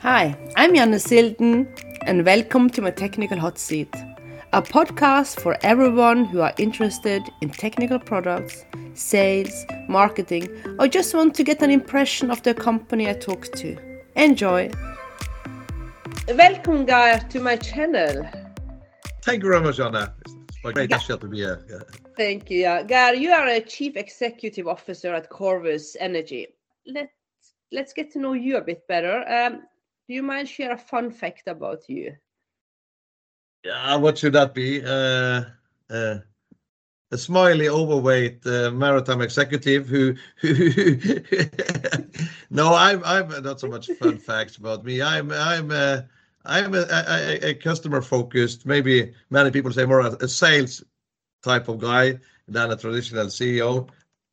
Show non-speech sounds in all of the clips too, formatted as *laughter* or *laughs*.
Hi, I'm Janne Silden, and welcome to my Technical Hot Seat, a podcast for everyone who are interested in technical products, sales, marketing, or just want to get an impression of the company I talk to. Enjoy! Welcome, guys, to my channel. Thank you very much, Anna. It's my great pleasure to be here. Yeah. Thank you. Yeah. Geir, you are a Chief Executive Officer at Corvus Energy. Let's, let's get to know you a bit better. Um, do you mind share a fun fact about you? Yeah, what should that be? Uh, uh, a smiley, overweight uh, maritime executive who. who *laughs* no, I'm I'm not so much fun *laughs* facts about me. I'm I'm uh, I'm a, a, a customer focused. Maybe many people say more a sales type of guy than a traditional CEO.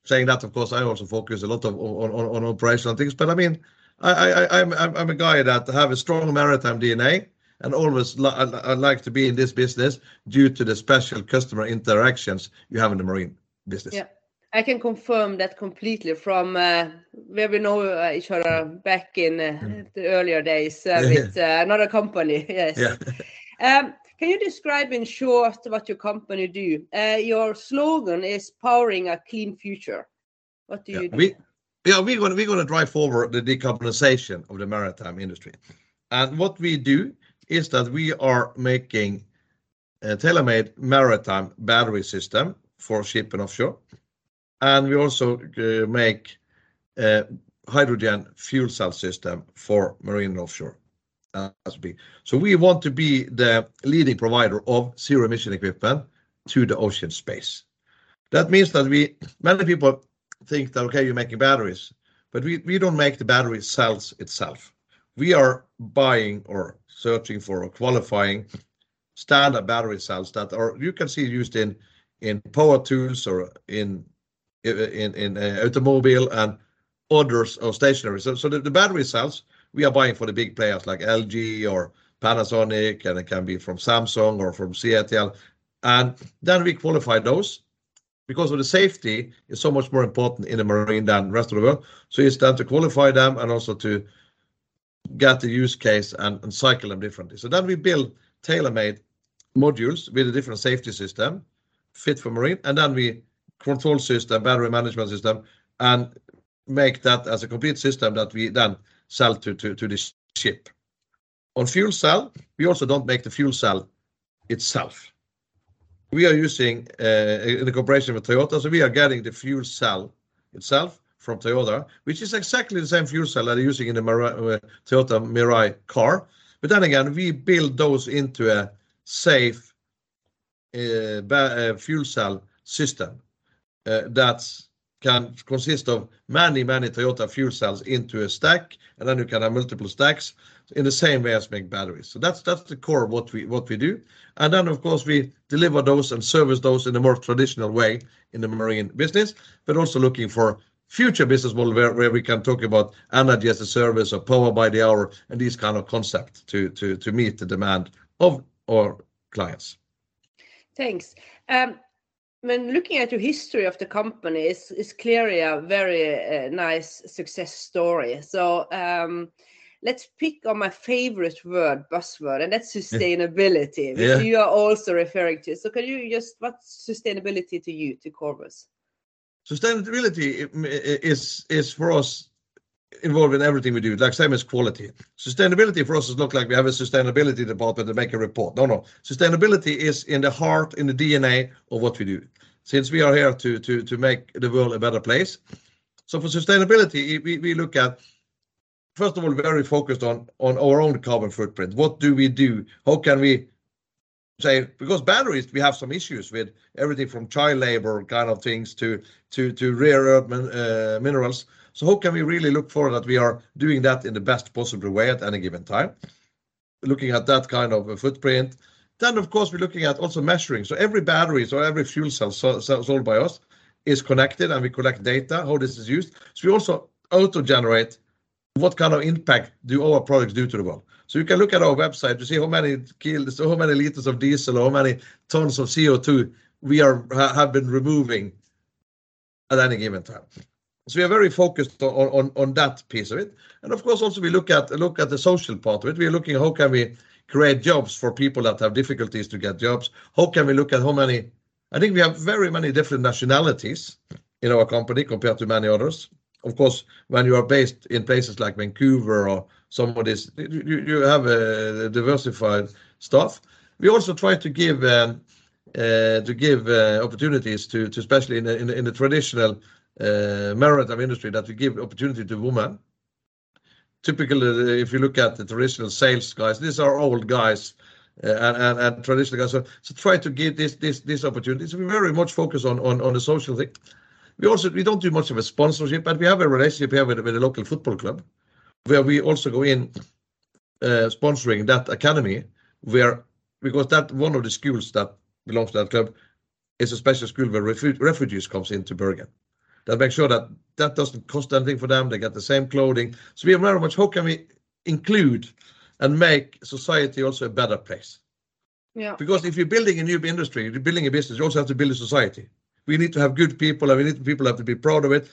Saying that, of course, I also focus a lot of on, on, on operational things. But I mean, I, I, I'm, I'm a guy that have a strong maritime DNA and always li I like to be in this business due to the special customer interactions you have in the marine business. Yeah, I can confirm that completely from uh, where we know uh, each other back in uh, mm. the earlier days uh, with uh, another company. *laughs* Yes. Yeah. *laughs* um, can you describe in short what your company do? Uh, your slogan is powering a clean future. What do yeah, you do? We, yeah, we're going we're going to drive forward the decarbonization of the maritime industry, and what we do is that we are making a tailor-made maritime battery system for ship and offshore, and we also uh, make a hydrogen fuel cell system for marine and offshore. So we want to be the leading provider of zero emission equipment to the ocean space. That means that we many people think that, okay, you're making batteries, but we, we don't make the battery cells itself. We are buying or searching for or qualifying standard battery cells that are you can see used in in power tools or in in in uh, automobile and others or stationary. So so the, the battery cells we are buying for the big players like LG or Panasonic, and it can be from Samsung or from CATL. And then we qualify those because of the safety is so much more important in the marine than the rest of the world. So it's then to qualify them and also to get the use case and, cycle them differently. So then we build tailor-made modules with a different safety system fit for marine, and then we control system, battery management system, and make that as a complete system that we then sell to the ship. On fuel cell, we also don't make the fuel cell itself we are using uh, in the cooperation with Toyota, so we are getting the fuel cell itself from Toyota, which is exactly the same fuel cell that they're using in the uh, Toyota Mirai car. But then again, we build those into a safe uh, fuel cell system that can consist of many, many Toyota fuel cells into a stack, and then you can have multiple stacks in the same way as make batteries. So that's that's the core of what we what we do. And then of course we deliver those and service those in a more traditional way in the marine business, but also looking for future business model where, we can talk about energy as a service or power by the hour and these kind of concepts to meet the demand of our clients. Thanks. Um, When looking at your history of the company, it's, it's clearly a very uh, nice success story. So um, let's pick on my favorite word, buzzword, and that's sustainability, which yeah. you are also referring to. So can you just what's sustainability to you, to Corvus? Sustainability is is for us involved in everything we do, like same as quality. Sustainability for us is look like we have a sustainability department to make a report. No, no. Sustainability is in the heart, in the DNA of what we do. Since we are here to to to make the world a better place. So for sustainability, we, we look at first of all, very focused on on our own carbon footprint. What do we do? How can we say because batteries we have some issues with everything from child labor kind of things to to to rare earth uh, minerals. So how can we really look for that we are doing that in the best possible way at any given time? Looking at that kind of a footprint. Then of course we're looking at also measuring. So every battery, so every fuel cell so, so sold by us is connected and we collect data how this is used. So we also auto generate what kind of impact do our products do to the world? So you can look at our website to see how many kilos, how many liters of diesel, how many tons of CO2 we are have been removing at any given time. So we are very focused on on that piece of it. And of course, also we look at look at the social part of it. We are looking how can we create jobs for people that have difficulties to get jobs. How can we look at how many. I think we have very many different nationalities in our company compared to many others. Of course, when you are based in places like Vancouver or some of this, you you have a diversified staff. We also try to give um, uh, to give uh, opportunities to, to especially in the traditional Uh, maritime industry, that we give opportunity to women. Typically, if you look at the traditional sales guys, these are old guys uh, and traditional guys. So try to give this opportunity. We very much focus on the social thing. We also don't do much of a sponsorship, but we have a relationship here with a local football club, where we also go in uh, sponsoring that academy, where because that one of the schools that belongs to that club is a special school where refugees comes into Bergen. That make sure that that doesn't cost anything for them, they get the same clothing. So we are very much how can we include and make society also a better place? Yeah. Because if you're building a new industry, you're building a business, you also have to build a society. We need to have good people, and we need people have to be proud of it.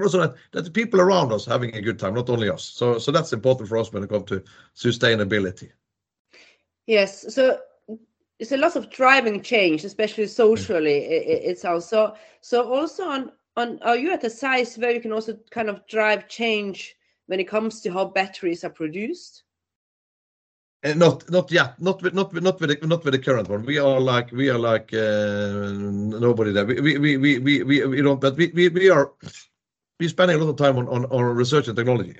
Also, that the people around us having a good time, not only us. So, so that's important for us when it comes to sustainability. Yes. So it's a lot of driving change, especially socially, it's also. So so also on, are you at a size where you can also kind of drive change when it comes to how batteries are produced? Not not yet. Not with not with not with the not with the current one. We are like we are like uh, nobody there. We we we we we, we, we don't. But we, we we are we're spending a lot of time on on research and technology.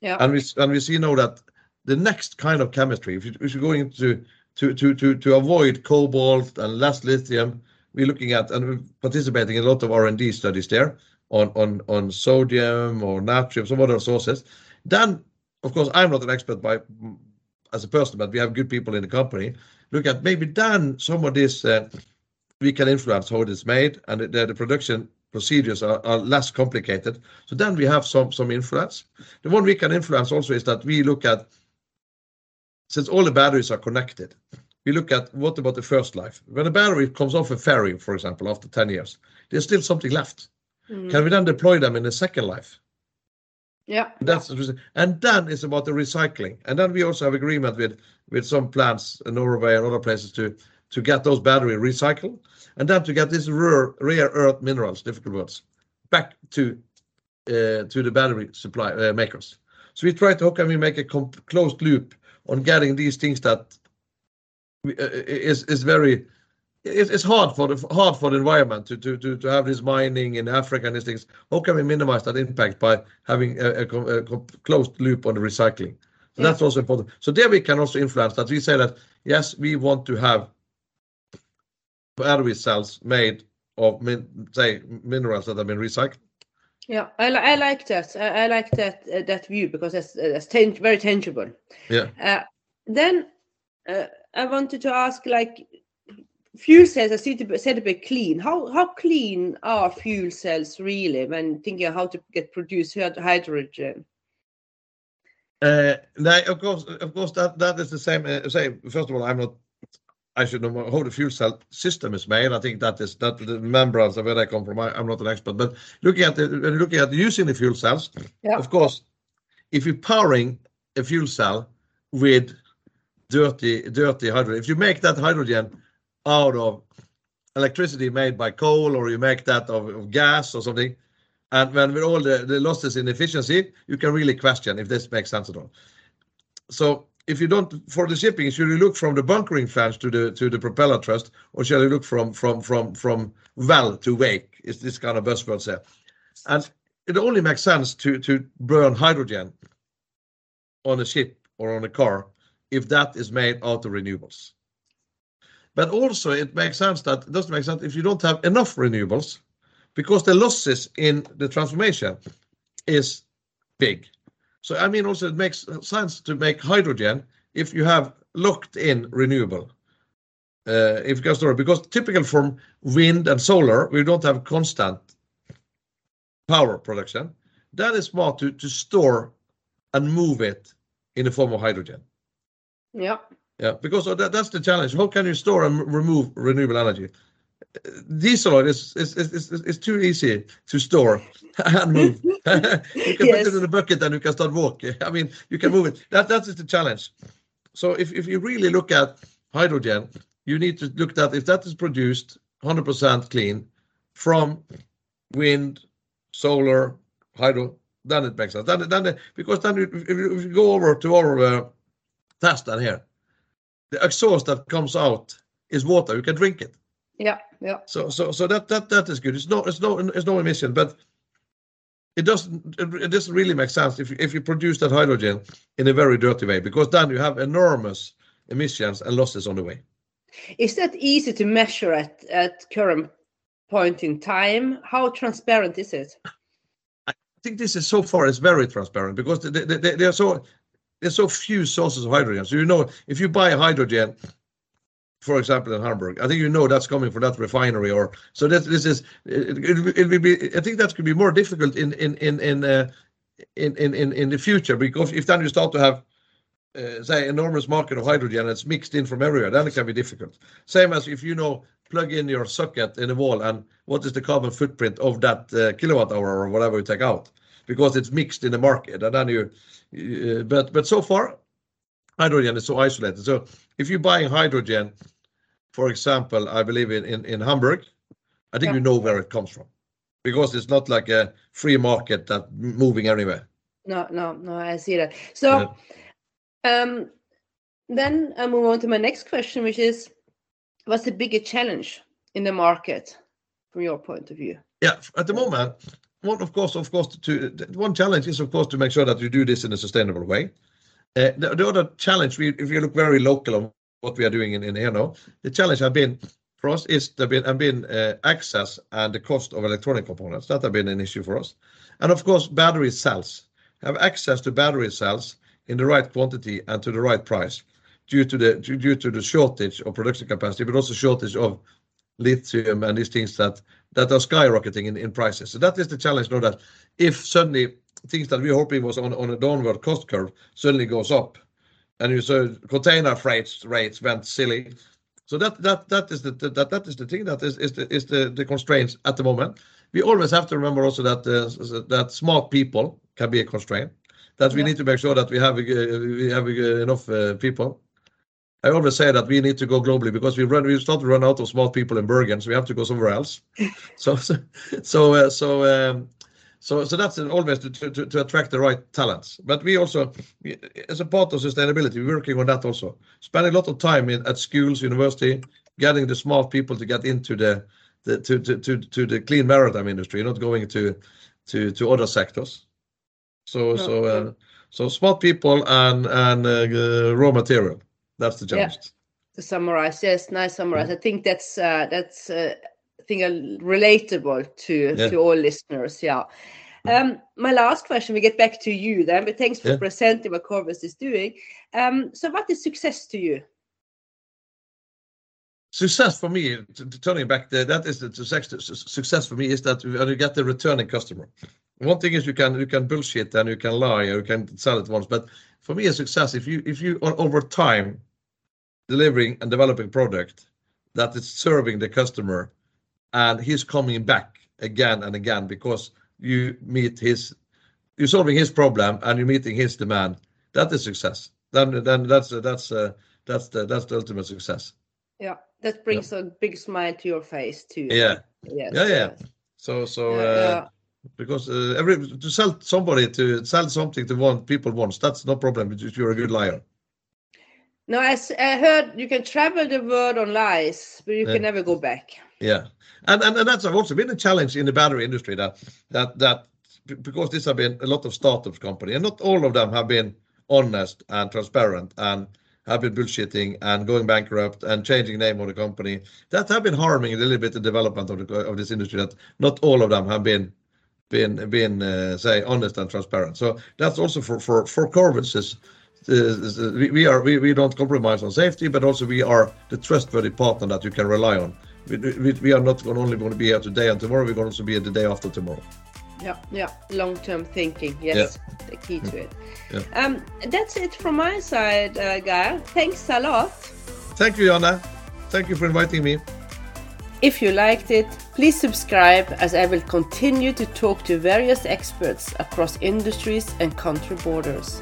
Yeah. And we and we see now that the next kind of chemistry, if you're going to to to to to avoid cobalt and less lithium, we're looking at and we're participating in a lot of R&D studies there on on, on sodium or natrium, some other sources. Then, of course, I'm not an expert by as a person, but we have good people in the company. Look at maybe then some of this, uh, we can influence how it is made, and the production procedures are are, less complicated. So then we have some some influence. The one we can influence also is that we look at, since all the batteries are connected, we look at what about the first life? When a battery comes off a ferry, for example, after 10 years, there's still something left. Mm. Can we then deploy them in the second life? Yeah. That's and then it's about the recycling. And then we also have agreement with with some plants in Norway and other places to to get those battery recycled, and then to get these rare rare earth minerals, difficult words, back to to the battery supply makers. So we try to how can we make a closed loop on getting these things that Uh, is is very. It's hard for the hard for the environment to to, to, to have this mining in Africa and these things. How can we minimize that impact by having a closed loop on the recycling? Yeah. That's also important. So there we can also influence that. We say that, yes, we want to have battery cells made of say, minerals that have been recycled. Yeah. I like that. I like that uh, that view because that's uh, very tangible. Yeah. I wanted to ask, like, fuel cells are said to be clean. How how clean are fuel cells really when thinking how to get produce hydrogen? Uh, of course, of course, that that is the same. Uh, Say, First of all, I'm not. I should know how the fuel cell system is made. I think that is that the membranes of where I come from. I'm not an expert. But looking at the, uh, looking at using the fuel cells. Yeah Of course, if you're powering a fuel cell with dirty dirty hydrogen, if you make that hydrogen out of electricity made by coal, or you make that of gas or something, and when with all the losses in efficiency, you can really question if this makes sense at all. So if you don't, for the shipping, should you look from the bunkering fans to the to the propeller thrust, or shall you look from from from from well to wake, is this kind of buzzword there. And it only makes sense to to burn hydrogen on a ship or on a car if that is made out of renewables. But also it makes sense that it doesn't make sense if you don't have enough renewables, because the losses in the transformation is big. So I mean, also it makes sense to make hydrogen if you have locked in renewable, uh, if gas storage, because typical from wind and solar, we don't have constant power production. That is smart to store and move it in the form of hydrogen. Yeah. Yeah, because that's the challenge. How can you store and remove renewable energy? diesel oil is, is, is, is, is too easy to store *laughs* and move. *laughs* you can Yes. put it in a bucket and you can start walking. I mean, you can move it. That that is the challenge. So if, if you really look at hydrogen, you need to look at if that is produced 100% clean from wind, solar, hydro, then it makes sense. Then, then the- because then if if you, if you go over to our uh, test down here, the exhaust that comes out is water. You can drink it. Yeah, yeah. So so so that that that is good. It's no it's no it's no emission, but it doesn't it, doesn't really make sense if you, if you produce that hydrogen in a very dirty way because then you have enormous emissions and losses on the way. Is that easy to measure at at current point in time? How transparent is it? I think this is so far is very transparent because the, the, the, there are so there's so few sources of hydrogen. So you know if you buy hydrogen, for example, in Hamburg, I think you know that's coming from that refinery. Or so that this is it, will be. I think that could be more difficult in in in in uh, in, in in the future because if then you start to have uh, say enormous market of hydrogen and it's mixed in from everywhere, then it can be difficult. Same as if you know plug in your socket in the wall and what is the carbon footprint of that uh, kilowatt hour or whatever you take out because it's mixed in the market and then you uh, but but so far hydrogen is so isolated so if you're buying hydrogen for example i believe in in, in hamburg i think Yeah. you know where it comes from because it's not like a free market that moving anywhere No, no, no. I see that. So, um, then I move on to my next question, which is, what's the bigger challenge in the market from your point of view? Yeah, at the moment, one of course, of course, to one challenge is of course to make sure that you do this in a sustainable way. Uh, the, the other challenge, we, if you look very local on what we are doing in, in here now, the challenge have been for us is there been have been uh, access and the cost of electronic components. That have been an issue for us, and of course battery cells. Have access to battery cells in the right quantity and to the right price due to the due to the shortage of production capacity, but also shortage of lithium and these things that that are skyrocketing in, in prices. So that is the challenge now that if suddenly things that we were hoping was on, on a downward cost curve suddenly goes up and you saw container freight rates went silly. So that that that is the that that is the thing that is is the is the, the constraints at the moment. We always have to remember also that uh, that smart people can be a constraint. That we need to make sure that we have uh, we have uh, enough uh, people. I always say that we need to go globally because we run we start to run out of smart people in Bergen, so we have to go somewhere else. *laughs* so so so uh, so um, so so that's always to, to, to attract the right talents. But we also, as a part of sustainability, we're working on that also. Spending a lot of time in, at schools, university, getting the smart people to get into the, the to, to, to, to the clean maritime industry, not going to to to other sectors. So No, so no. uh, so smart people and and uh, raw material. That's the Yeah. To summarize, yes, nice summarize. I think that's uh, that's uh, I think uh, relatable to Yeah. to all listeners. Yeah. Um, my last question, we get back to you then, but thanks for Yeah. presenting what Corvus is doing. Um, so, what is success to you? Success for me, turning back, that is the success. Success for me is that when you get the returning customer. One thing is you can you can bullshit and you can lie or you can sell it once, but for me a success if you if you are over time delivering and developing product that is serving the customer and he's coming back again and again because you meet his you're solving his problem and you're meeting his demand that is success then then that's that's uh, that's the that's the ultimate success Yeah, that brings a big smile to your face too. Yeah. Yes. Yeah, yeah. so so uh, because uh, every to sell somebody to sell something to one people wants that's no problem if you're a good liar No, as I heard, you can travel the world on lies, but you Yeah. can never go back. yeah and, and and that's also been a challenge in the battery industry that that that because this have been a lot of startups company and not all of them have been honest and transparent and have been bullshitting and going bankrupt and changing name of the company that have been harming a little bit the development of the of this industry that not all of them have been been been uh, say honest and transparent so that's also for for for Corvus is uh, we, we are we, we don't compromise on safety but also we are the trustworthy partner that you can rely on we, we, we are not only going to be here today and tomorrow we're going to also be here the day after tomorrow Yeah, yeah. Long-term thinking. Yes, the key to it. Yeah. Um, that's it from my side, uh, Geir. Thanks a lot. thank you Janne thank you for inviting me If you liked it, please subscribe as I will continue to talk to various experts across industries and country borders.